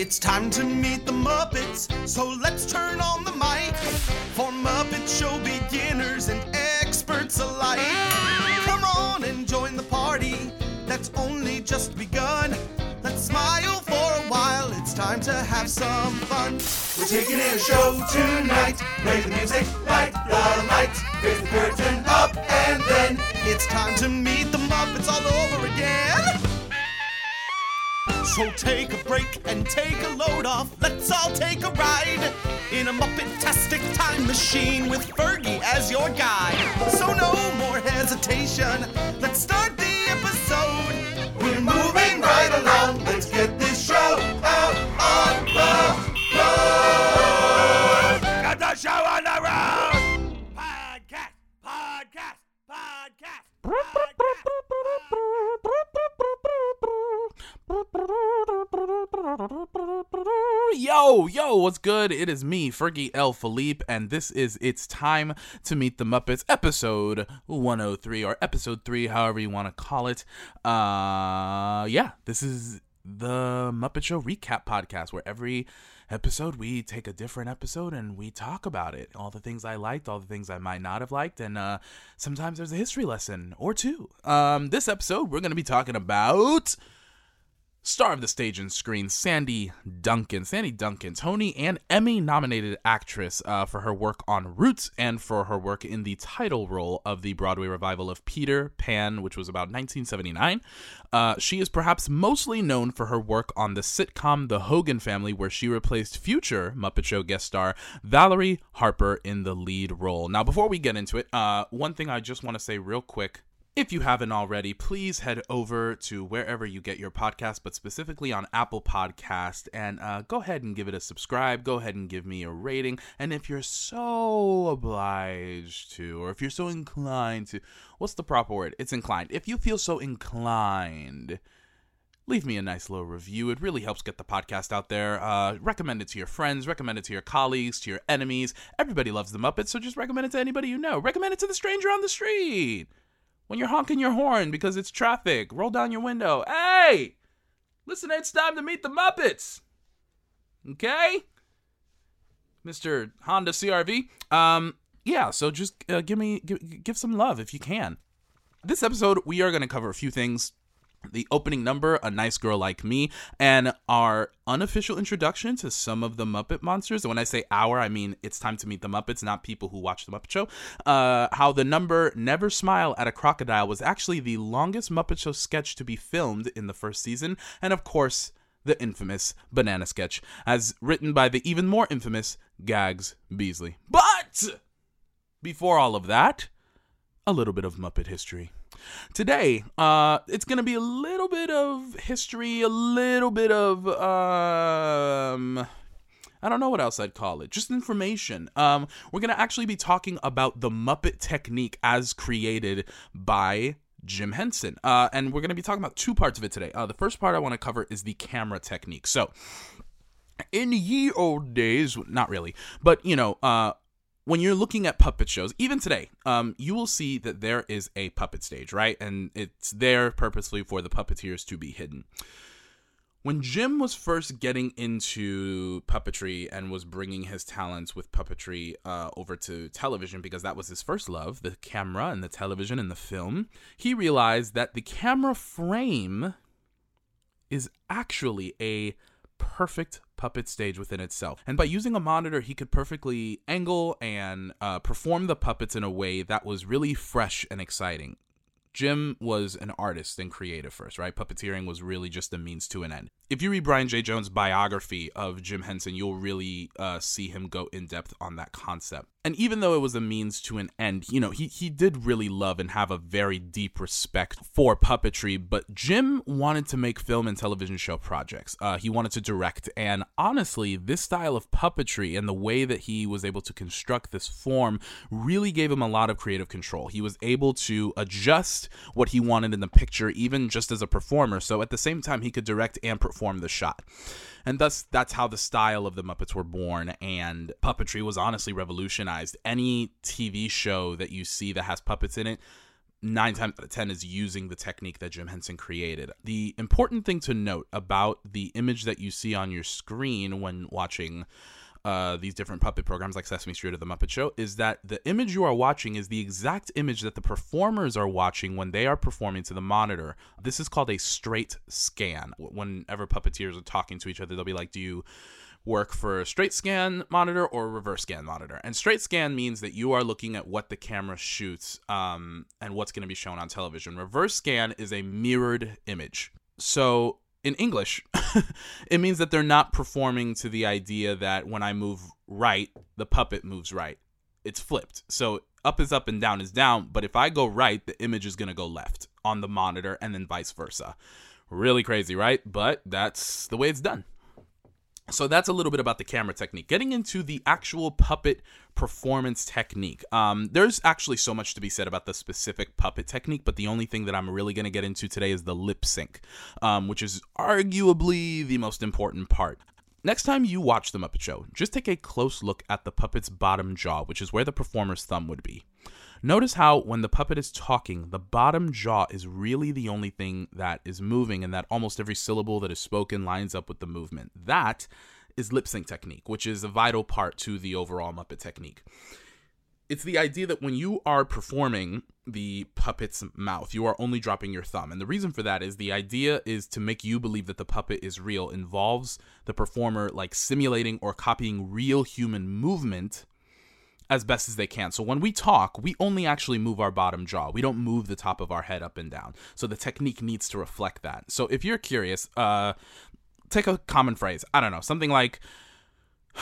It's time to meet the Muppets, so let's turn on the mic for Muppet Show beginners and experts alike. Come on and join the party that's only just begun. Let's smile for a while, it's time to have some fun. We're taking in a show tonight. Play the music, light the lights, raise the curtain up, and then it's time to meet the Muppets all over again. So take a break and take a load off. Let's all take a ride in a Muppet-tastic time machine with Fergie as your guide. So no more hesitation. Let's start the episode. Yo, yo, what's good? It is me, Fergie L. Philippe, and this is It's Time to Meet the Muppets, episode 103, or episode 3, however you want to call it. Uh, yeah, this is the Muppet Show recap podcast, where every episode we take a different episode and we talk about it. All the things I liked, all the things I might not have liked, and uh, sometimes there's a history lesson or two. Um, this episode, we're going to be talking about star of the stage and screen, Sandy Duncan. Sandy Duncan, Tony and Emmy nominated actress uh, for her work on Roots and for her work in the title role of the Broadway revival of Peter Pan, which was about 1979. Uh, she is perhaps mostly known for her work on the sitcom The Hogan Family, where she replaced future Muppet Show guest star Valerie Harper in the lead role. Now, before we get into it, uh, one thing I just want to say real quick. If you haven't already, please head over to wherever you get your podcast, but specifically on Apple Podcast, and uh, go ahead and give it a subscribe. Go ahead and give me a rating. And if you're so obliged to, or if you're so inclined to, what's the proper word? It's inclined. If you feel so inclined, leave me a nice little review. It really helps get the podcast out there. Uh, recommend it to your friends, recommend it to your colleagues, to your enemies. Everybody loves the Muppets, so just recommend it to anybody you know. Recommend it to the stranger on the street when you're honking your horn because it's traffic, roll down your window. Hey, listen, it's time to meet the Muppets. Okay, Mister Honda CRV. Um, yeah. So just uh, give me give, give some love if you can. This episode, we are going to cover a few things the opening number, A Nice Girl Like Me, and our unofficial introduction to some of the Muppet monsters. And when I say our, I mean it's time to meet the Muppets, not people who watch the Muppet Show. Uh, how the number Never Smile at a Crocodile was actually the longest Muppet Show sketch to be filmed in the first season. And of course, the infamous banana sketch, as written by the even more infamous Gags Beasley. But before all of that, a little bit of Muppet history. Today, uh, it's gonna be a little bit of history, a little bit of um, I don't know what else I'd call it. Just information. Um, we're gonna actually be talking about the Muppet technique as created by Jim Henson. Uh, and we're going to be talking about two parts of it today. Uh, the first part I want to cover is the camera technique. So, in ye old days, not really, but you know, uh, when you're looking at puppet shows, even today, um, you will see that there is a puppet stage, right? And it's there purposely for the puppeteers to be hidden. when Jim was first getting into puppetry and was bringing his talents with puppetry uh, over to television because that was his first love, the camera and the television and the film, he realized that the camera frame is actually a perfect puppet stage within itself. And by using a monitor, he could perfectly angle and uh, perform the puppets in a way that was really fresh and exciting. Jim was an artist and creative first, right? Puppeteering was really just a means to an end. If you read Brian Jay Jones' biography of Jim Henson, you'll really uh, see him go in depth on that concept. And even though it was a means to an end, you know, he, he did really love and have a very deep respect for puppetry. But Jim wanted to make film and television show projects. Uh, he wanted to direct. And honestly, this style of puppetry and the way that he was able to construct this form really gave him a lot of creative control. He was able to adjust what he wanted in the picture, even just as a performer. So at the same time, he could direct and perform the shot and thus that's how the style of the Muppets were born. And puppetry was honestly revolutionized. Any TV show that you see that has puppets in it, nine times out of ten is using the technique that Jim Henson created. The important thing to note about the image that you see on your screen when watching uh, these different puppet programs like Sesame Street or The Muppet Show is that the image you are watching is the exact image that the performers are watching when they are performing to the monitor. This is called a straight scan. Whenever puppeteers are talking to each other, they'll be like, Do you work for a straight scan monitor or reverse scan monitor. And straight scan means that you are looking at what the camera shoots um, and what's going to be shown on television. Reverse scan is a mirrored image. So in English, it means that they're not performing to the idea that when I move right, the puppet moves right. It's flipped. So up is up and down is down, but if I go right, the image is going to go left on the monitor and then vice versa. Really crazy, right? But that's the way it's done. So that's a little bit about the camera technique. Getting into the actual puppet performance technique. Um, there's actually so much to be said about the specific puppet technique, but the only thing that I'm really going to get into today is the lip sync, um, which is arguably the most important part. Next time you watch The Muppet Show, just take a close look at the puppet's bottom jaw, which is where the performer's thumb would be. Notice how when the puppet is talking, the bottom jaw is really the only thing that is moving, and that almost every syllable that is spoken lines up with the movement. That is lip sync technique, which is a vital part to the overall Muppet technique. It's the idea that when you are performing the puppet's mouth, you are only dropping your thumb. And the reason for that is the idea is to make you believe that the puppet is real, involves the performer like simulating or copying real human movement as best as they can. So when we talk, we only actually move our bottom jaw. We don't move the top of our head up and down. So the technique needs to reflect that. So if you're curious, uh, take a common phrase. I don't know, something like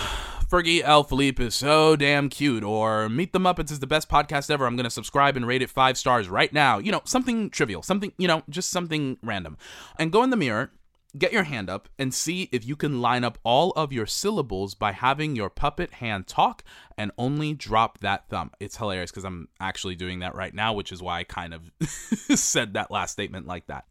Fergie L. Philippe is so damn cute, or Meet the Muppets is the best podcast ever. I'm going to subscribe and rate it five stars right now. You know, something trivial, something, you know, just something random. And go in the mirror get your hand up and see if you can line up all of your syllables by having your puppet hand talk and only drop that thumb. It's hilarious because I'm actually doing that right now, which is why I kind of said that last statement like that.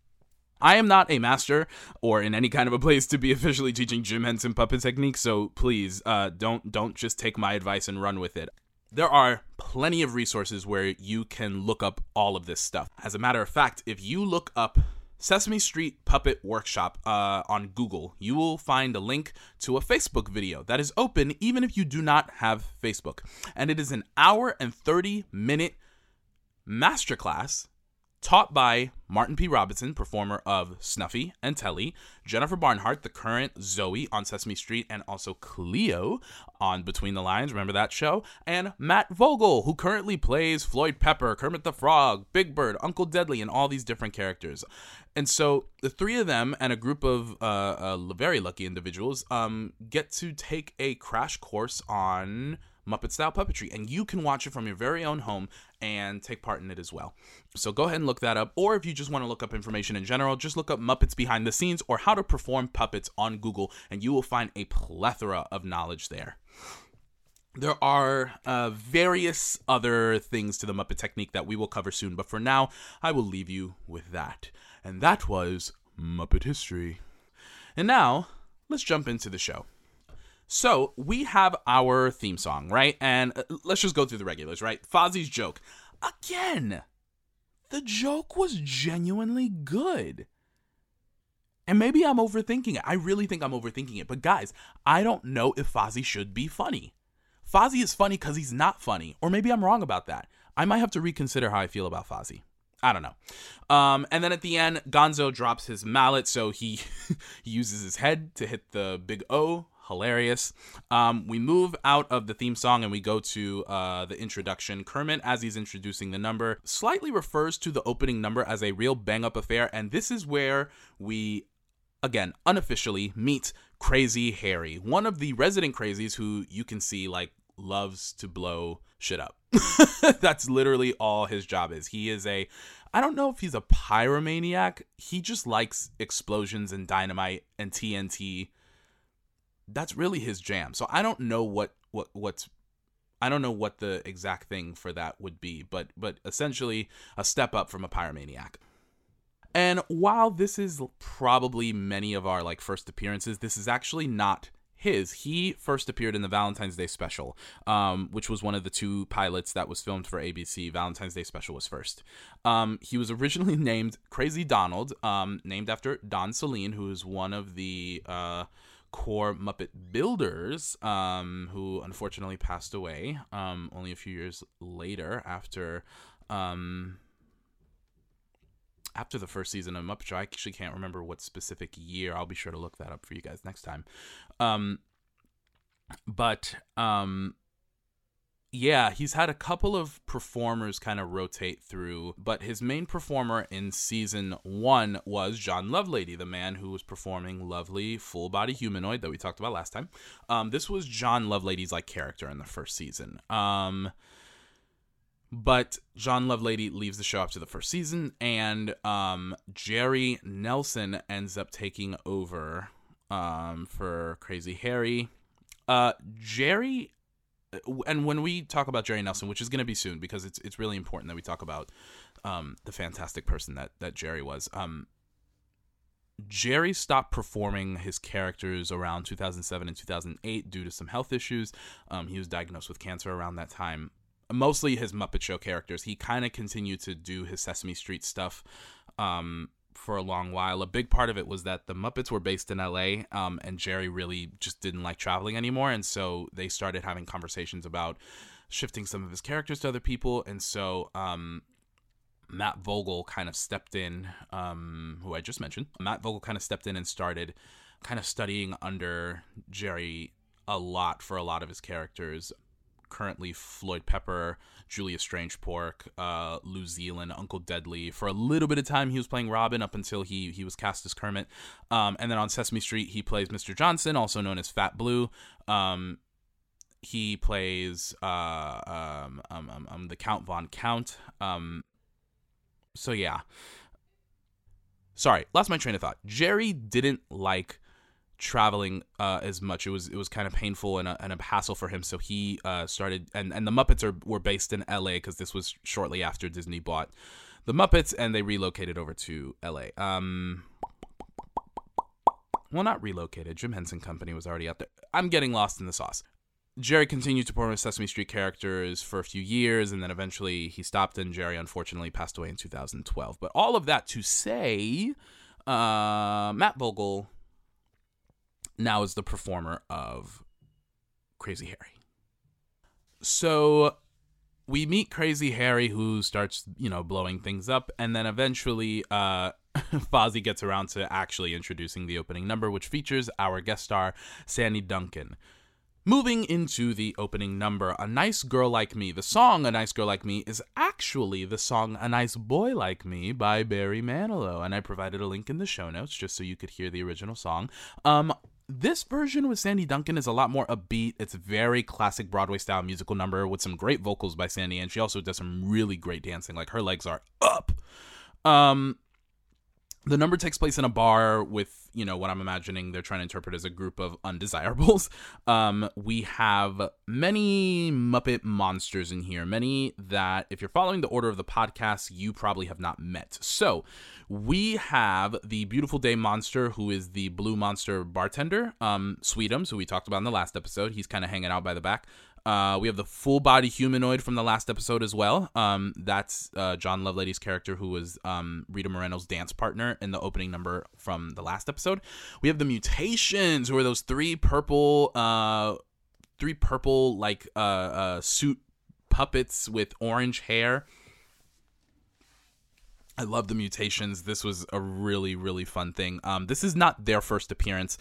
I am not a master or in any kind of a place to be officially teaching Jim Henson puppet technique, so please uh, don't don't just take my advice and run with it. There are plenty of resources where you can look up all of this stuff. As a matter of fact, if you look up Sesame Street Puppet Workshop uh, on Google, you will find a link to a Facebook video that is open even if you do not have Facebook. And it is an hour and 30 minute masterclass taught by Martin P. Robinson, performer of Snuffy and Telly, Jennifer Barnhart, the current Zoe on Sesame Street, and also Cleo on Between the Lions, remember that show? And Matt Vogel, who currently plays Floyd Pepper, Kermit the Frog, Big Bird, Uncle Deadly, and all these different characters. And so the three of them and a group of uh, uh, very lucky individuals um, get to take a crash course on Muppet style puppetry, and you can watch it from your very own home and take part in it as well. So go ahead and look that up. Or if you just want to look up information in general, just look up Muppets behind the scenes or how to perform puppets on Google, and you will find a plethora of knowledge there. There are uh, various other things to the Muppet technique that we will cover soon, but for now, I will leave you with that. And that was Muppet history. And now, let's jump into the show. So we have our theme song, right? And uh, let's just go through the regulars, right? Fozzie's joke. Again, the joke was genuinely good. And maybe I'm overthinking it. I really think I'm overthinking it. But guys, I don't know if Fozzie should be funny. Fozzie is funny because he's not funny. Or maybe I'm wrong about that. I might have to reconsider how I feel about Fozzie. I don't know. Um, and then at the end, Gonzo drops his mallet, so he, he uses his head to hit the big O. Hilarious. Um, we move out of the theme song and we go to uh, the introduction. Kermit, as he's introducing the number, slightly refers to the opening number as a real bang up affair, and this is where we again, unofficially meet Crazy Harry, one of the resident crazies who you can see like loves to blow shit up. That's literally all his job is. He is a I don't know if he's a pyromaniac. He just likes explosions and dynamite and TNT. That's really his jam. So I don't know what what what's I don't know what the exact thing for that would be, but but essentially a step up from a pyromaniac. And while this is probably many of our like first appearances, this is actually not his. He first appeared in the Valentine's Day special, um, which was one of the two pilots that was filmed for ABC. Valentine's Day special was first. Um, he was originally named Crazy Donald, um, named after Don Sahlin, who is one of the uh, core Muppet builders, um, who unfortunately passed away um, only a few years later after. Um, after the first season of Muppet Show. I actually can't remember what specific year. I'll be sure to look that up for you guys next time. Um, but um, yeah, he's had a couple of performers kind of rotate through, but his main performer in season one was John Lovelady, the man who was performing Lovely Full Body Humanoid that we talked about last time. Um, this was John Lovelady's like character in the first season. Um, but John Lovelady leaves the show after the first season, and um, Jerry Nelson ends up taking over um, for Crazy Harry. Uh, Jerry, and when we talk about Jerry Nelson, which is going to be soon, because it's it's really important that we talk about um, the fantastic person that that Jerry was. Um, Jerry stopped performing his characters around 2007 and 2008 due to some health issues. Um, he was diagnosed with cancer around that time mostly his Muppet Show characters. He kind of continued to do his Sesame Street stuff um, for a long while. A big part of it was that the Muppets were based in LA, um, and Jerry really just didn't like traveling anymore, and so they started having conversations about shifting some of his characters to other people, and so. Um, Matt Vogel kind of stepped in, um, who I just mentioned. Matt Vogel kind of stepped in and started kind of studying under Jerry a lot for a lot of his characters currently Floyd Pepper, Julius Strangepork, uh, Lew Zealand, Uncle Deadly. For a little bit of time, he was playing Robin up until he he was cast as Kermit. Um, and then on Sesame Street, he plays Mr. Johnson, also known as Fat Blue. Um, he plays uh, um, um, um, um the Count Von Count. Um, so yeah. Sorry, lost my train of thought. Jerry didn't like traveling uh, as much. It was it was kind of painful and a, and a hassle for him. So he uh, started and and the Muppets are were based in L.A. because this was shortly after Disney bought the Muppets and they relocated over to L.A. Um, well, not relocated. Jim Henson Company was already out there. I'm getting lost in the sauce. Jerry continued to perform Sesame Street characters for a few years, and then eventually he stopped, and Jerry unfortunately passed away in 2012. But all of that to say, uh, Matt Vogel now is the performer of Crazy Harry. So we meet Crazy Harry, who starts, you know, blowing things up, and then eventually, uh, Fozzie gets around to actually introducing the opening number, which features our guest star, Sandy Duncan. Moving into the opening number, A Nice Girl Like Me. The song A Nice Girl Like Me is actually the song A Nice Boy Like Me by Barry Manilow, and I provided a link in the show notes just so you could hear the original song. Um, this version with Sandy Duncan is a lot more upbeat. It's a very classic Broadway style musical number with some great vocals by Sandy, and she also does some really great dancing. Like her legs are up. Um, the number takes place in a bar with you know what i'm imagining they're trying to interpret as a group of undesirables um, we have many muppet monsters in here many that if you're following the order of the podcast you probably have not met so we have the beautiful day monster who is the blue monster bartender um, sweetums who we talked about in the last episode he's kind of hanging out by the back Uh, we have the full body humanoid from the last episode as well. Um, that's uh, John Lovelady's character, who was um, Rita Moreno's dance partner in the opening number from the last episode. We have the mutations, who are those three purple, uh, three purple like uh, uh, suit puppets with orange hair. I love the mutations. This was a really, really fun thing. Um, this is not their first appearance.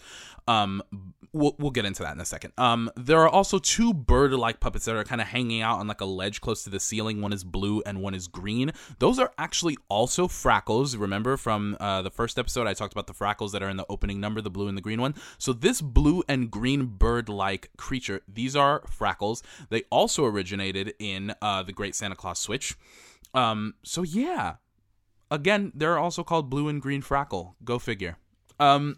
Um, we'll, we'll get into that in a second. Um, there are also two bird-like puppets that are kind of hanging out on like a ledge close to the ceiling. One is blue and one is green. Those are actually also frackles. Remember from uh, the first episode, I talked about the frackles that are in the opening number, the blue and the green one. So this blue and green bird-like creature, these are frackles. They also originated in uh, the Great Santa Claus Switch. Um, so yeah, again, they're also called blue and green frackle. Go figure. Um,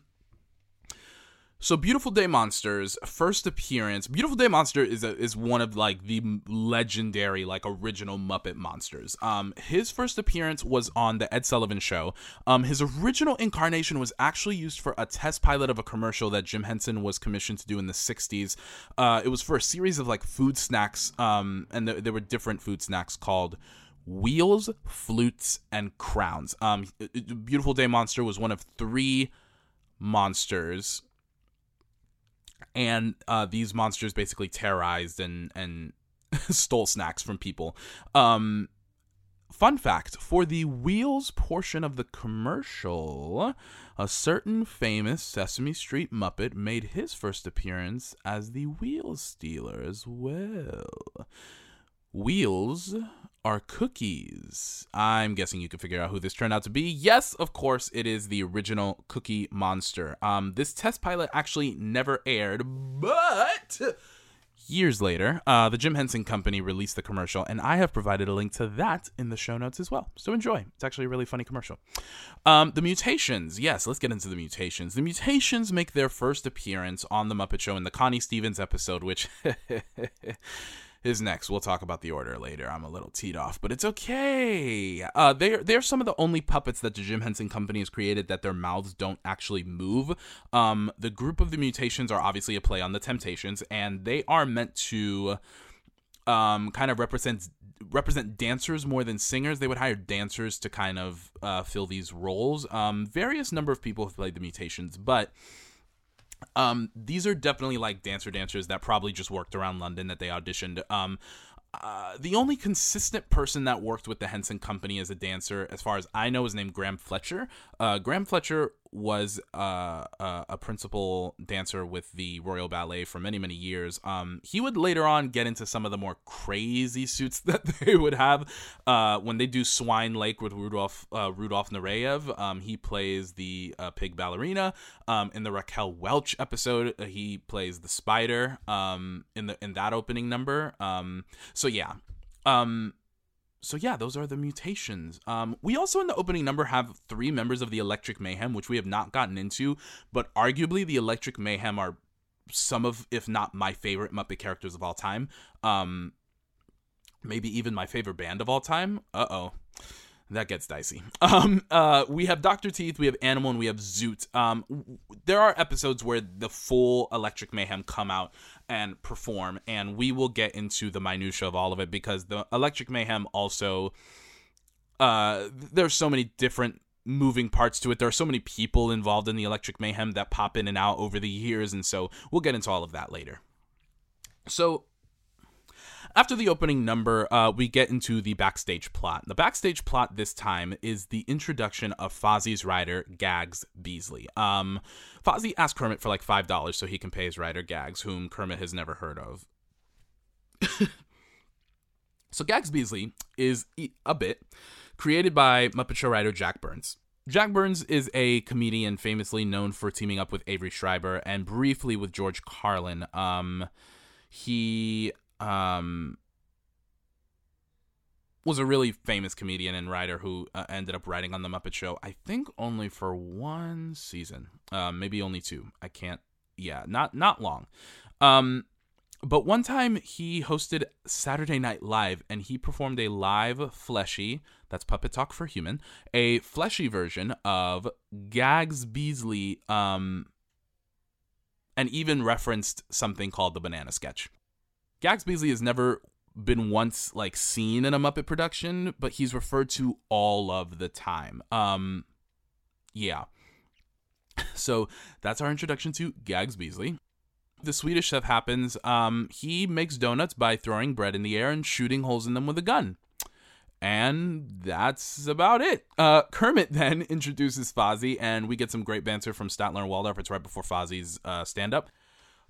so Beautiful Day Monsters first appearance. Beautiful Day Monster is a, is one of like the legendary like original Muppet monsters. Um, his first appearance was on the Ed Sullivan Show. Um, his original incarnation was actually used for a test pilot of a commercial that Jim Henson was commissioned to do in the '60s. Uh, it was for a series of like food snacks. Um, and th- there were different food snacks called wheels, flutes, and crowns. Um, Beautiful Day Monster was one of three monsters, and uh, these monsters basically terrorized and and stole snacks from people. Um, fun fact: for the wheels portion of the commercial, a certain famous Sesame Street Muppet made his first appearance as the wheel stealer as well. Wheels are cookies. I'm guessing you can figure out who this turned out to be. Yes, of course, it is the original Cookie Monster. Um, this test pilot actually never aired, but years later, uh, the Jim Henson Company released the commercial, and I have provided a link to that in the show notes as well. So enjoy. It's actually a really funny commercial. Um, the mutations. Yes, let's get into the mutations. The mutations make their first appearance on the Muppet Show in the Connie Stevens episode, which. is next. We'll talk about the order later. I'm a little teed off, but it's okay. Uh, they're they're some of the only puppets that the Jim Henson Company has created that their mouths don't actually move. Um, the group of the mutations are obviously a play on the Temptations, and they are meant to um, kind of represent represent dancers more than singers. They would hire dancers to kind of uh, fill these roles. Um, various number of people have played the mutations, but um, these are definitely like dancer dancers that probably just worked around London that they auditioned. Um, uh, the only consistent person that worked with the Henson Company as a dancer, as far as I know, is named Graham Fletcher. Uh, Graham Fletcher was uh, a, a principal dancer with the Royal Ballet for many, many years. Um, he would later on get into some of the more crazy suits that they would have uh, when they do Swine Lake with Rudolph uh, Rudolph Nureyev. Um, he plays the uh, pig ballerina. Um, in the Raquel Welch episode, uh, he plays the spider um, in the in that opening number. Um, so yeah. So yeah, those are the mutations. Um, we also in the opening number have three members of the Electric Mayhem, which we have not gotten into, but arguably the Electric Mayhem are some of, if not my favorite Muppet characters of all time. Um, maybe even my favorite band of all time. Uh oh. That gets dicey. Um, uh, we have Doctor Teeth, we have Animal, and we have Zoot. Um, w- there are episodes where the full Electric Mayhem come out and perform, and we will get into the minutia of all of it because the Electric Mayhem also, uh, there's so many different moving parts to it. There are so many people involved in the Electric Mayhem that pop in and out over the years, and so we'll get into all of that later. So after the opening number, uh, we get into the backstage plot. The backstage plot this time is the introduction of Fozzie's rider, Gags Beasley. Um, Fozzie asks Kermit for like $5 so he can pay his rider, Gags, whom Kermit has never heard of. so, Gags Beasley is a bit created by Muppet Show writer Jack Burns. Jack Burns is a comedian famously known for teaming up with Avery Schreiber and briefly with George Carlin. Um, he um, was a really famous comedian and writer who uh, ended up writing on the Muppet Show. I think only for one season, uh, maybe only two. I can't. Yeah, not not long. Um, but one time he hosted Saturday Night Live and he performed a live fleshy, that's Puppet Talk for Human, a fleshy version of Gags Beasley, um, and even referenced something called the Banana Sketch. Gags Beasley has never been once like seen in a Muppet production, but he's referred to all of the time. Um, yeah. So that's our introduction to Gags Beasley. The Swedish chef happens. Um, he makes donuts by throwing bread in the air and shooting holes in them with a gun. And that's about it. Uh, Kermit then introduces Fozzie, and we get some great banter from Statler and Waldorf. It's right before Fozzie's uh, stand up.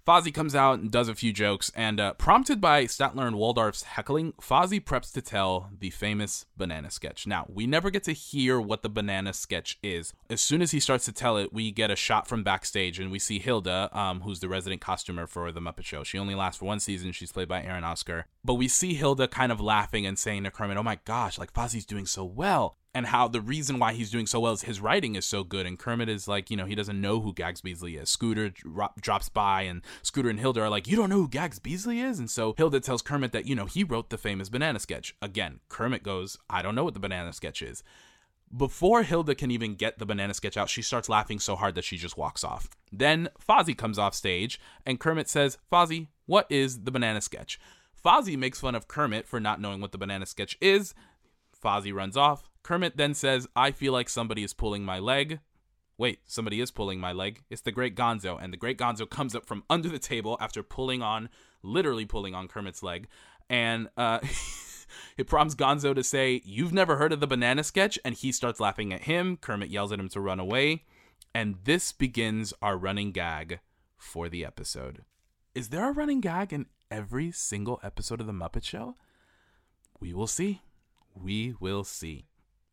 Fozzie comes out and does a few jokes, and uh, prompted by Statler and Waldorf's heckling, Fozzie preps to tell the famous banana sketch. Now, we never get to hear what the banana sketch is. As soon as he starts to tell it, we get a shot from backstage, and we see Hilda, um, who's the resident costumer for The Muppet Show. She only lasts for one season. She's played by Eren Ozker. But we see Hilda kind of laughing and saying to Kermit, Oh my gosh, like Fozzie's doing so well and how the reason why he's doing so well is his writing is so good. And Kermit is like, you know, he doesn't know who Gags Beasley is. Scooter dro- drops by, and Scooter and Hilda are like, You don't know who Gags Beasley is? And so Hilda tells Kermit that, you know, he wrote the famous banana sketch. Again, Kermit goes, I don't know what the banana sketch is. Before Hilda can even get the banana sketch out, she starts laughing so hard that she just walks off. Then Fozzie comes off stage, and Kermit says, Fozzie, what is the banana sketch? Fozzie makes fun of Kermit for not knowing what the banana sketch is. Fozzie runs off. Kermit then says, I feel like somebody is pulling my leg. Wait, somebody is pulling my leg. It's the Great Gonzo. And the Great Gonzo comes up from under the table after pulling on, literally pulling on Kermit's leg. And uh, it prompts Gonzo to say, You've never heard of the banana sketch? And he starts laughing at him. Kermit yells at him to run away. And this begins our running gag for the episode. Is there a running gag in every single episode of The Muppet Show? We will see. We will see.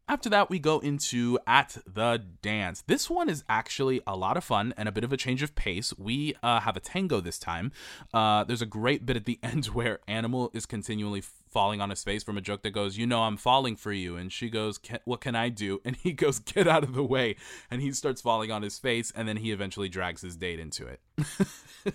After that, we go into At the Dance. This one is actually a lot of fun and a bit of a change of pace. We uh, have a tango this time. Uh, there's a great bit at the end where Animal is continually falling on his face from a joke that goes, You know, I'm falling for you. And she goes, What can I do? And he goes, Get out of the way. And he starts falling on his face. And then he eventually drags his date into it.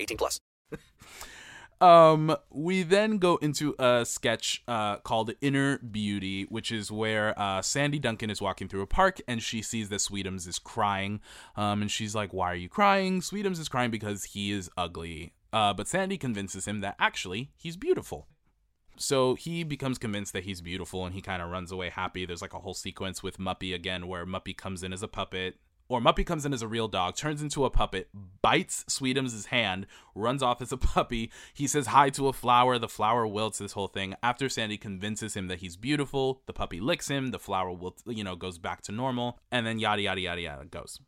18 plus. Um, we then go into a sketch uh, called Inner Beauty, which is where uh, Sandy Duncan is walking through a park and she sees that Sweetums is crying. Um, and she's like, Why are you crying? Sweetums is crying because he is ugly. Uh, but Sandy convinces him that actually he's beautiful. So he becomes convinced that he's beautiful and he kind of runs away happy. There's like a whole sequence with Muppy again where Muppy comes in as a puppet or Muppy comes in as a real dog, turns into a puppet, bites Sweetums' hand, runs off as a puppy. He says hi to a flower. The flower wilts. This whole thing. After Sandy convinces him that he's beautiful, the puppy licks him. The flower will, you know, goes back to normal, and then yada yada yada yada goes.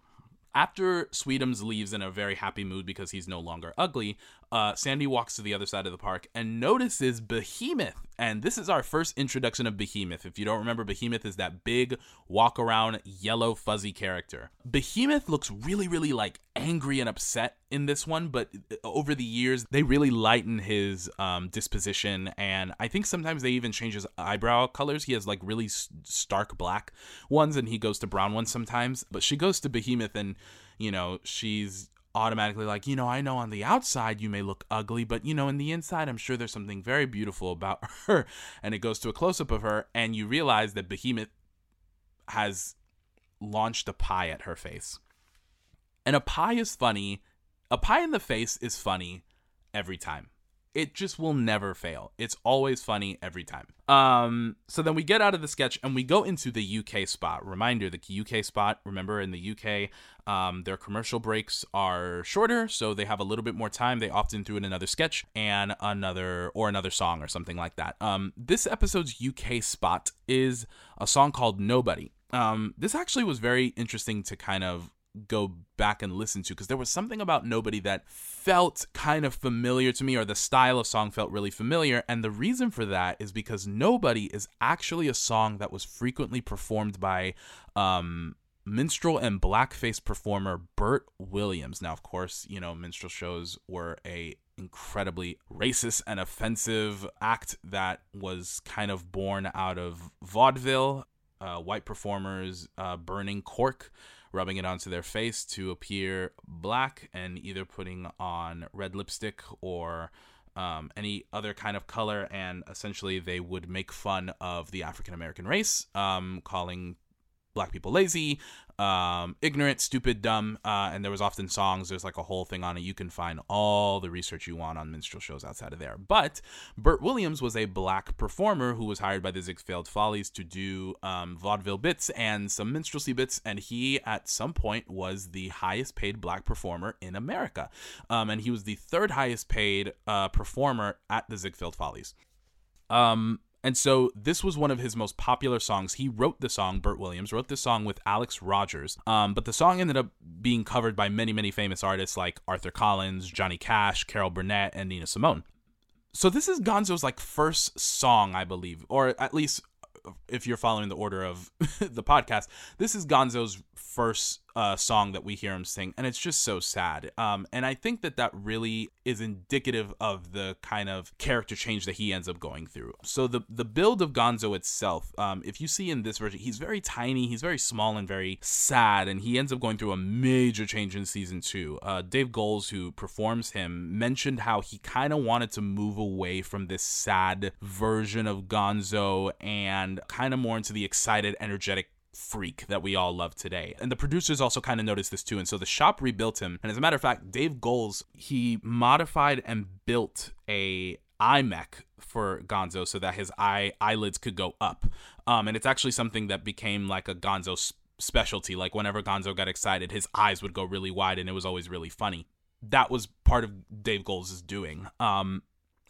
After Sweetums leaves in a very happy mood because he's no longer ugly, uh, Sandy walks to the other side of the park and notices Behemoth. And this is our first introduction of Behemoth. If you don't remember, Behemoth is that big, walk around, yellow, fuzzy character. Behemoth looks really, really like angry and upset in this one, but over the years, they really lighten his um, disposition. And I think sometimes they even change his eyebrow colors. He has like really stark black ones and he goes to brown ones sometimes. But she goes to Behemoth and, you know, she's automatically like, you know, I know on the outside you may look ugly, but you know, in the inside, I'm sure there's something very beautiful about her. And it goes to a close up of her, and you realize that Behemoth has launched a pie at her face. And a pie is funny. A pie in the face is funny every time. It just will never fail. It's always funny every time. Um, so then we get out of the sketch and we go into the UK spot. Reminder: the UK spot. Remember, in the UK, um, their commercial breaks are shorter, so they have a little bit more time. They often threw in another sketch and another or another song or something like that. Um, this episode's UK spot is a song called "Nobody." Um, this actually was very interesting to kind of go back and listen to because there was something about Nobody that felt kind of familiar to me, or the style of song felt really familiar. And the reason for that is because Nobody is actually a song that was frequently performed by um, minstrel and blackface performer Bert Williams. Now, of course, you know, minstrel shows were a incredibly racist and offensive act that was kind of born out of vaudeville uh, white performers uh, burning cork, rubbing it onto their face to appear black, and either putting on red lipstick or um, any other kind of color. And essentially, they would make fun of the African American race, um, calling black people lazy, um, ignorant, stupid, dumb, uh, and there was often songs. There's like a whole thing on it. You can find all the research you want on minstrel shows outside of there. But Bert Williams was a black performer who was hired by the Ziegfeld Follies to do um, vaudeville bits and some minstrelsy bits, and he at some point was the highest paid black performer in America, um, and he was the third highest paid uh, performer at the Ziegfeld Follies. Um, and so this was one of his most popular songs. He wrote the song, Bert Williams wrote this song with Alex Rogers. Um, but the song ended up being covered by many, many famous artists like Arthur Collins, Johnny Cash, Carol Burnett, and Nina Simone. So this is Gonzo's like first song, I believe, or at least if you're following the order of the podcast, this is Gonzo's first uh, song that we hear him sing, and it's just so sad. Um, and I think that that really is indicative of the kind of character change that he ends up going through. So the the build of Gonzo itself, um, if you see in this version, he's very tiny, he's very small and very sad, and he ends up going through a major change in season two. Uh, Dave Goelz, who performs him, mentioned how he kind of wanted to move away from this sad version of Gonzo and kind of more into the excited, energetic freak that we all love today. And the producers also kind of noticed this too. And so the shop rebuilt him. And as a matter of fact, Dave Goelz, he modified and built a eye mech for Gonzo so that his eye eyelids could go up. Um, and it's actually something that became like a Gonzo sp- specialty. Like whenever Gonzo got excited, his eyes would go really wide and it was always really funny. That was part of Dave Goelz's doing. Um,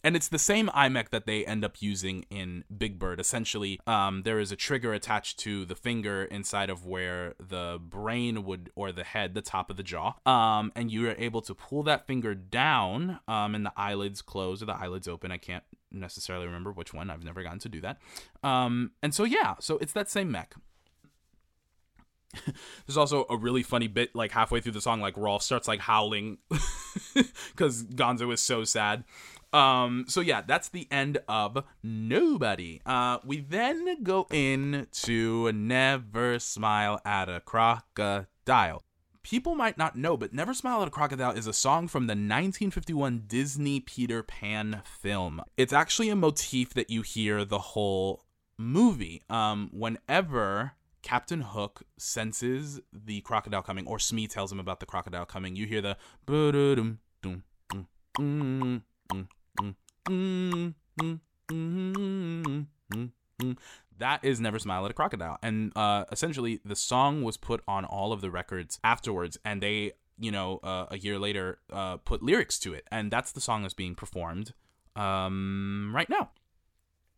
and it's the same eye mech that they end up using in Big Bird. Essentially, um, there is a trigger attached to the finger inside of where the brain would, or the head, the top of the jaw, um, and you are able to pull that finger down, um, and the eyelids close or the eyelids open. I can't necessarily remember which one. I've never gotten to do that. Um, and so yeah, so it's that same mech. There's also a really funny bit like halfway through the song, like Rolf starts like howling because Gonzo is so sad. Um, so yeah, that's the end of Nobody. Uh, we then go into Never Smile at a Crocodile. People might not know, but Never Smile at a Crocodile is a song from the 1951 Disney Peter Pan film. It's actually a motif that you hear the whole movie. Um, whenever Captain Hook senses the crocodile coming, or Smee tells him about the crocodile coming, you hear the "ba-da-dum, dum, dum, mm, mm, mm, mm, mm, mm, mm." That is Never Smile at a Crocodile. And uh, essentially, the song was put on all of the records afterwards, and they, you know, uh, a year later, uh, put lyrics to it. And that's the song that's being performed um, right now.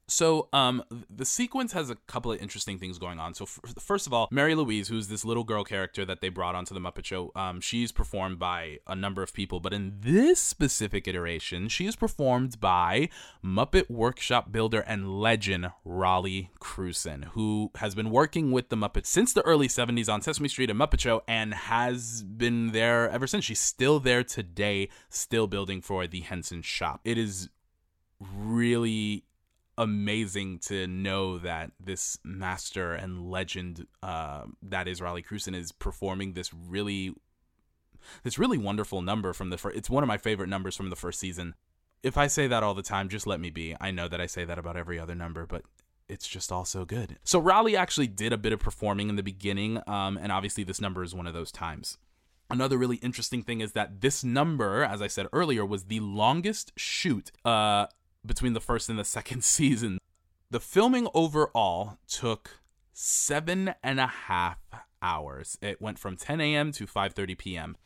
So, um, the sequence has a couple of interesting things going on. So, f- first of all, Mary Louise, who's this little girl character that they brought onto the Muppet Show, um, she's performed by a number of people, but in this specific iteration, she is performed by Muppet Workshop builder and legend Rollie Krewson, who has been working with the Muppets since the early 70s on Sesame Street and Muppet Show and has been there ever since. She's still there today, still building for the Henson shop. It is really amazing to know that this master and legend uh, that is Rollie Krewson is performing this really this really wonderful number from the first it's one of my favorite numbers from the first season. If i say that all the time just let me be. I know that i say that about every other number but it's just all so good. So rollie actually did a bit of performing in the beginning um, and obviously this number is one of those times. Another really interesting thing is that this number, as I said earlier, was the longest shoot uh, between the first and the second season. The filming overall took seven and a half hours. It went from 10 a.m. to 5:30 p.m.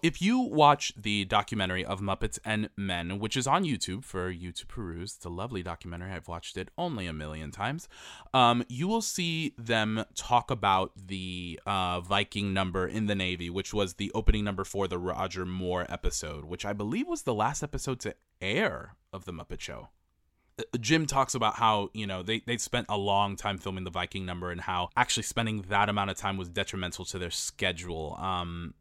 If you watch the documentary of Muppets and Men, which is on YouTube for you to peruse, it's a lovely documentary. I've watched it only a million times. Um, you will see them talk about the uh, Viking number in the Navy, which was the opening number for the Roger Moore episode, which I believe was the last episode to air of the Muppet Show. Uh, Jim talks about how, you know, they, they spent a long time filming the Viking number and how actually spending that amount of time was detrimental to their schedule. Um,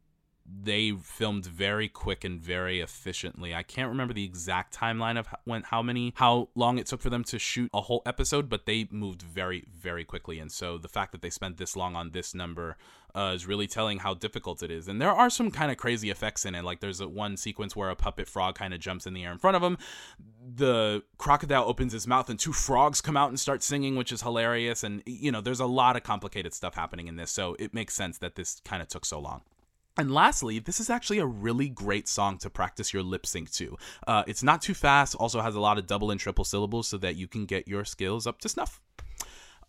they filmed very quick and very efficiently. I can't remember the exact timeline of when how many how long it took for them to shoot a whole episode, but they moved very very quickly. And so the fact that they spent this long on this number uh, is really telling how difficult it is. And there are some kind of crazy effects in it. Like there's a one sequence where a puppet frog kind of jumps in the air in front of him. The crocodile opens his mouth and two frogs come out and start singing, which is hilarious. And you know, there's a lot of complicated stuff happening in this, so it makes sense that this kind of took so long. And lastly, this is actually a really great song to practice your lip sync to. Uh, it's not too fast, also has a lot of double and triple syllables so that you can get your skills up to snuff.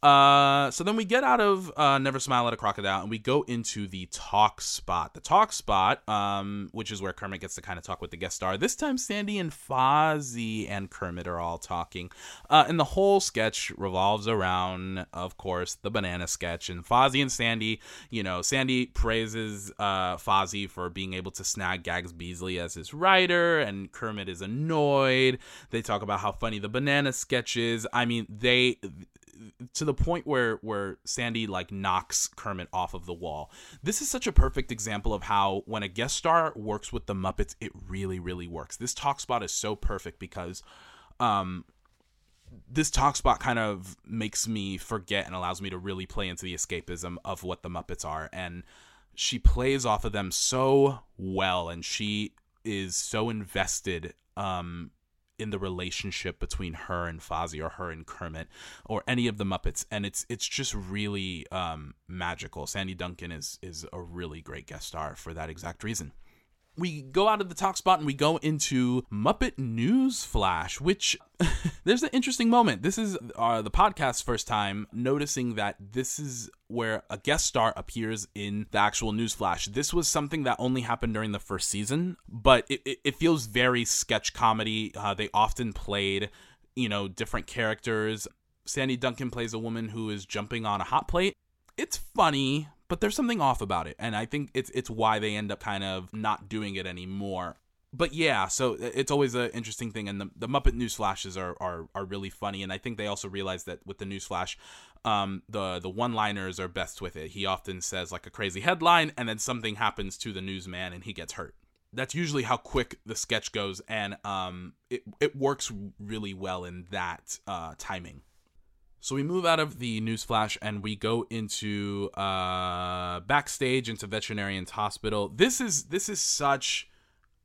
Uh, so then we get out of uh, Never Smile at a Crocodile and we go into the talk spot. The talk spot, um, which is where Kermit gets to kind of talk with the guest star. This time, Sandy and Fozzie and Kermit are all talking. Uh, and the whole sketch revolves around, of course, the banana sketch. And Fozzie and Sandy, you know, Sandy praises uh, Fozzie for being able to snag Gags Beasley as his writer, and Kermit is annoyed. They talk about how funny the banana sketch is. I mean, they to the point where where Sandy like knocks Kermit off of the wall. This is such a perfect example of how when a guest star works with the Muppets, it really really works. This talk spot is so perfect because um this talk spot kind of makes me forget and allows me to really play into the escapism of what the Muppets are and she plays off of them so well and she is so invested um in the relationship between her and Fozzie or her and Kermit or any of the Muppets, and it's it's just really um, magical. Sandy Duncan is is a really great guest star for that exact reason we go out of the talk spot and we go into Muppet News Flash, which there's an interesting moment. This is uh, the podcast's first time noticing that this is where a guest star appears in the actual News Flash. This was something that only happened during the first season, but it, it, it feels very sketch comedy. Uh, they often played, you know, different characters. Sandy Duncan plays a woman who is jumping on a hot plate. It's funny, but there's something off about it, and I think it's it's why they end up kind of not doing it anymore. But yeah, so it's always an interesting thing, and the, the Muppet news flashes are, are are really funny, and I think they also realize that with the news flash, um, the the one liners are best with it. He often says like a crazy headline, and then something happens to the newsman, and he gets hurt. That's usually how quick the sketch goes, and um, it it works really well in that uh, timing. So we move out of the newsflash and we go into uh, backstage into veterinarian's hospital. This is this is such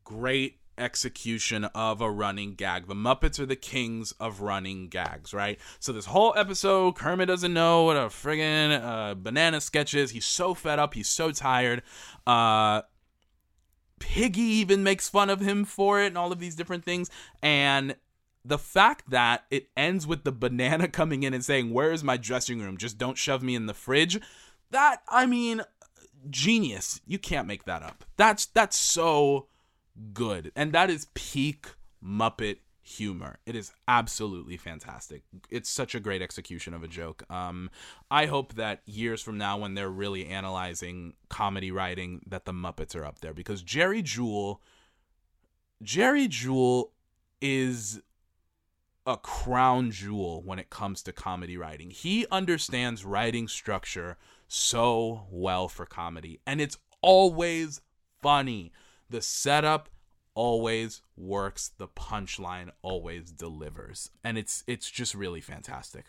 great execution of a running gag. The Muppets are the kings of running gags, right? So this whole episode, Kermit doesn't know what a friggin' uh, banana sketch is. He's so fed up. He's so tired. Uh, Piggy even makes fun of him for it and all of these different things. And the fact that it ends with the banana coming in and saying, Where's my dressing room? Just don't shove me in the fridge. That, I mean, genius. You can't make that up. That's that's so good. And that is peak Muppet humor. It is absolutely fantastic. It's such a great execution of a joke. Um, I hope that years from now, when they're really analyzing comedy writing, that the Muppets are up there because Jerry Juhl, Jerry Juhl is a crown jewel when it comes to comedy writing. He understands writing structure so well for comedy, and it's always funny. The setup always works, the punchline always delivers, and it's it's just really fantastic.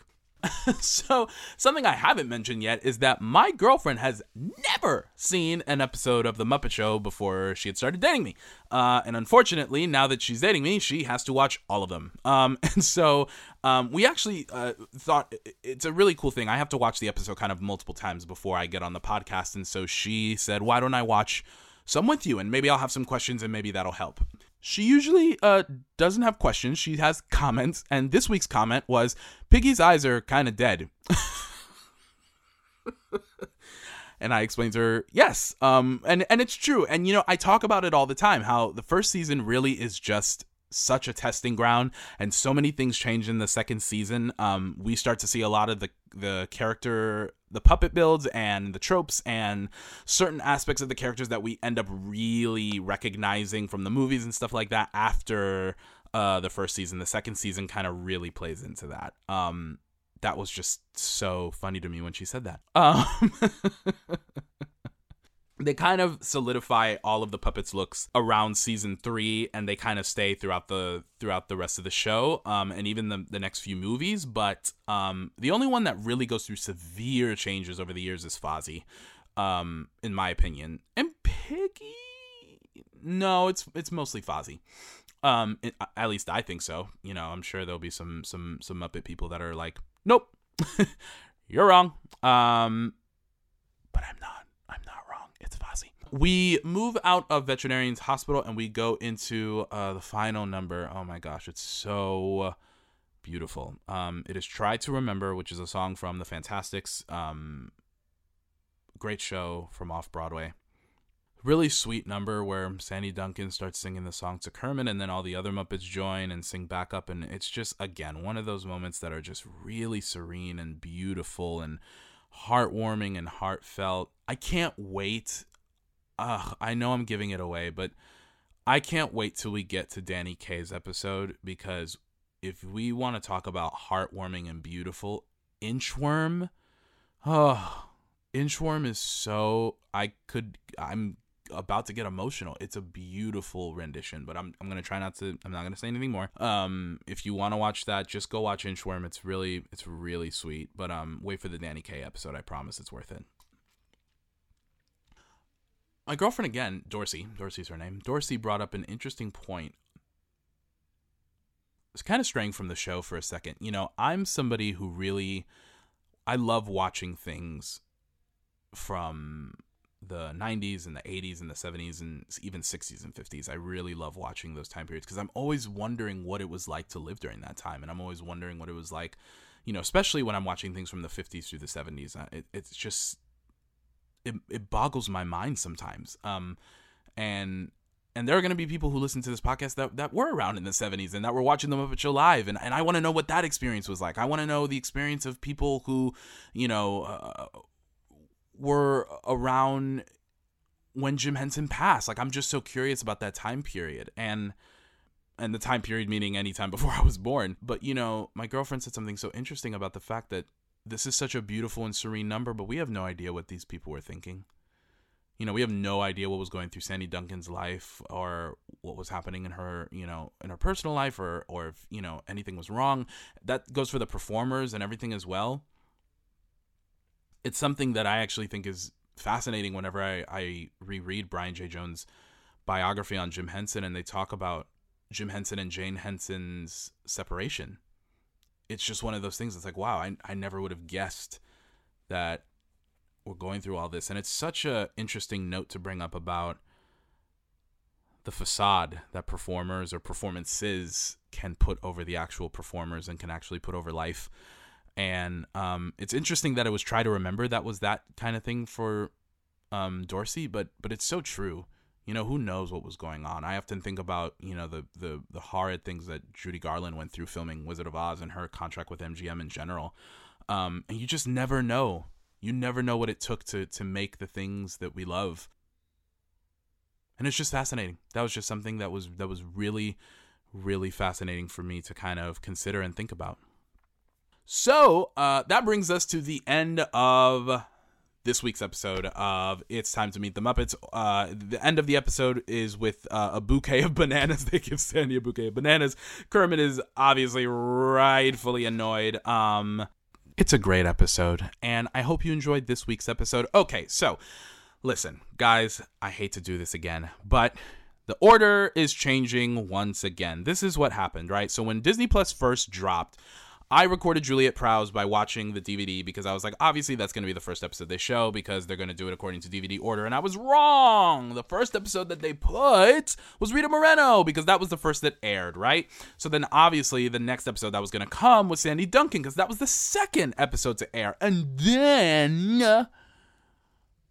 so, something I haven't mentioned yet is that my girlfriend has never seen an episode of The Muppet Show before she had started dating me. Uh, and unfortunately, now that she's dating me, she has to watch all of them. Um, and so um, we actually uh, thought it's a really cool thing. I have to watch the episode kind of multiple times before I get on the podcast. And so she said, Why don't I watch So I'm with you, and maybe I'll have some questions, and maybe that'll help. She usually uh, doesn't have questions. She has comments, and this week's comment was Piggy's eyes are kind of dead. and I explained to her, yes, um, and and it's true. And you know, I talk about it all the time. How the first season really is just such a testing ground, and so many things change in the second season. Um, we start to see a lot of the the character, the puppet builds, and the tropes, and certain aspects of the characters that we end up really recognizing from the movies and stuff like that after uh, the first season. The second season kind of really plays into that. Um, that was just so funny to me when she said that. Um, they kind of solidify all of the puppets looks around season three and they kind of stay throughout the throughout the rest of the show um and even the, the next few movies but um the only one that really goes through severe changes over the years is Fozzie um in my opinion. And Piggy? No it's it's mostly Fozzie. Um it, at least I think so. You know I'm sure there'll be some some some Muppet people that are like nope you're wrong. Um but I'm not I'm not. It's Fozzie. We move out of Veterinarian's Hospital and we go into uh, the final number. Oh my gosh, it's so beautiful. Um, it is Try to Remember, which is a song from the Fantasticks. Um, great show from off Broadway. Really sweet number where Sandy Duncan starts singing the song to Kermit, and then all the other Muppets join and sing back up. And it's just, again, one of those moments that are just really serene and beautiful and heartwarming and heartfelt. I can't wait. Ugh, I know I'm giving it away, but I can't wait till we get to Danny Kaye's episode because if we want to talk about heartwarming and beautiful, Inchworm, oh, Inchworm is so I could I'm about to get emotional. It's a beautiful rendition, but I'm I'm gonna try not to. I'm not gonna say anything more. Um, if you want to watch that, just go watch Inchworm. It's really it's really sweet. But um, wait for the Danny Kaye episode. I promise it's worth it. My girlfriend again, Dorsey. Dorsey's her name. Dorsey brought up an interesting point. It's kind of straying from the show for a second. You know, I'm somebody who really I love watching things from the 90s and the 80s and the 70s and even 60s and 50s. I really love watching those time periods because I'm always wondering what it was like to live during that time. And I'm always wondering what it was like, you know, especially when I'm watching things from the 50s through the 70s. It, it's just, it, it boggles my mind sometimes. Um, and, and there are going to be people who listen to this podcast that, that were around in the 70s and that were watching the Muppet Show live. And, and I want to know what that experience was like. I want to know the experience of people who, you know, uh, were around when Jim Henson passed. Like I'm just so curious about that time period and and the time period meaning any time before I was born. But you know, my girlfriend said something so interesting about the fact that this is such a beautiful and serene number, but we have no idea what these people were thinking. You know, we have no idea what was going through Sandy Duncan's life or what was happening in her, you know, in her personal life or or if, you know, anything was wrong. That goes for the performers and everything as well it's something that I actually think is fascinating whenever I, I reread Brian Jay Jones' biography on Jim Henson and they talk about Jim Henson and Jane Henson's separation. It's just one of those things. It's like, wow, I, I never would have guessed that we're going through all this. And it's such a interesting note to bring up about the facade that performers or performances can put over the actual performers and can actually put over life and um, it's interesting that it was try to remember that was that kind of thing for um, Dorsey, but but it's so true. You know, who knows what was going on? I often think about you know the the the horrid things that Judy Garland went through filming Wizard of Oz and her contract with MGM in general, um, and you just never know. You never know what it took to to make the things that we love, and it's just fascinating. That was just something that was that was really really fascinating for me to kind of consider and think about. So uh, that brings us to the end of this week's episode of It's Time to Meet the Muppets. Uh, the end of the episode is with uh, a bouquet of bananas. they give Sandy a bouquet of bananas. Kermit is obviously rightfully annoyed. Um, it's a great episode, and I hope you enjoyed this week's episode. Okay, so listen, guys, I hate to do this again, but the order is changing once again. This is what happened, right? So when Disney Plus first dropped, I recorded Juliet Prowse by watching the DVD because I was like, obviously that's going to be the first episode they show because they're going to do it according to DVD order. And I was wrong. The first episode that they put was Rita Moreno because that was the first that aired, right? So then obviously the next episode that was going to come was Sandy Duncan because that was the second episode to air. And then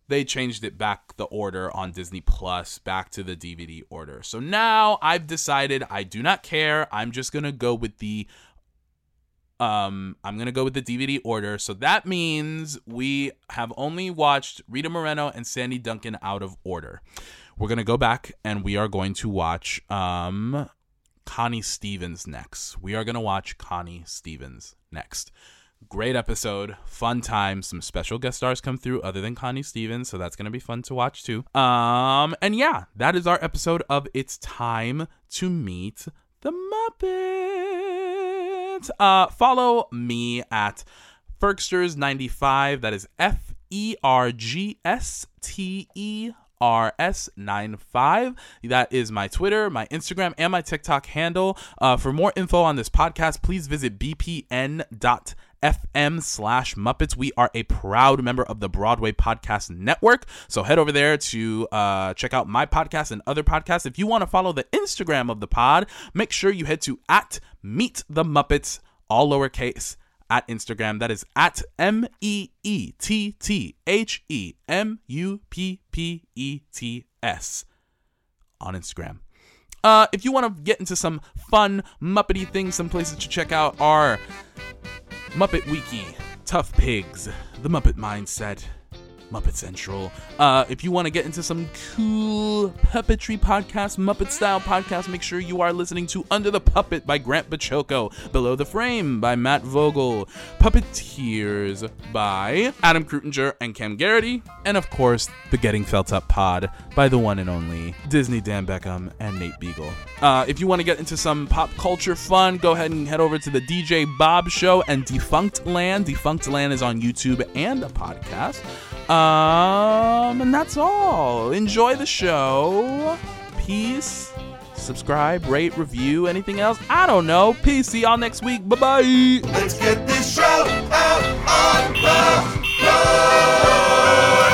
they changed it back the order on Disney Plus back to the DVD order. So now I've decided I do not care. I'm just going to go with the um I'm to go with the DVD order. So that means we have only watched Rita Moreno and Sandy Duncan out of order. We're to go back and we are going to watch um Connie Stevens next. We are to watch Connie Stevens next. Great episode, fun time. Some special guest stars come through other than Connie Stevens, so that's gonna be fun to watch too. Um, and yeah, that is our episode of It's Time to Meet the Muppets. Uh, follow me at Fergsters95. That is F E R G S T E RS95. That is my Twitter, my Instagram, and my TikTok handle. Uh, for more info on this podcast, please visit bpn.fm slash Muppets. We are a proud member of the Broadway Podcast Network. So head over there to uh, check out my podcast and other podcasts. If you want to follow the Instagram of the pod, make sure you head to at Meet the Muppets, all lowercase at Instagram. That is at M E E T T H E M U P P E T S on Instagram. Uh, if you want to get into some fun Muppety things, some places to check out are Muppet Wiki, Tough Pigs, The Muppet Mindset, Muppet Central. Uh, if you want to get into some cool puppetry podcast, Muppet style podcast, make sure you are listening to Under the Puppet by Grant Baciocco, Below the Frame by Matt Vogel, Puppeteers by Adam Kreutinger and Cam Garrity, and of course, the Getting Felt Up pod by the one and only Disney Dan Beckham and Nate Beagle. Uh, if you want to get into some pop culture fun, go ahead and head over to the DJ Bob Show and Defunctland. Defunct Land is on YouTube and a podcast. Um, and that's all. Enjoy the show. Peace. Subscribe, rate, review, anything else? I don't know. Peace. See y'all next week. Bye bye. Let's get this show out on the road.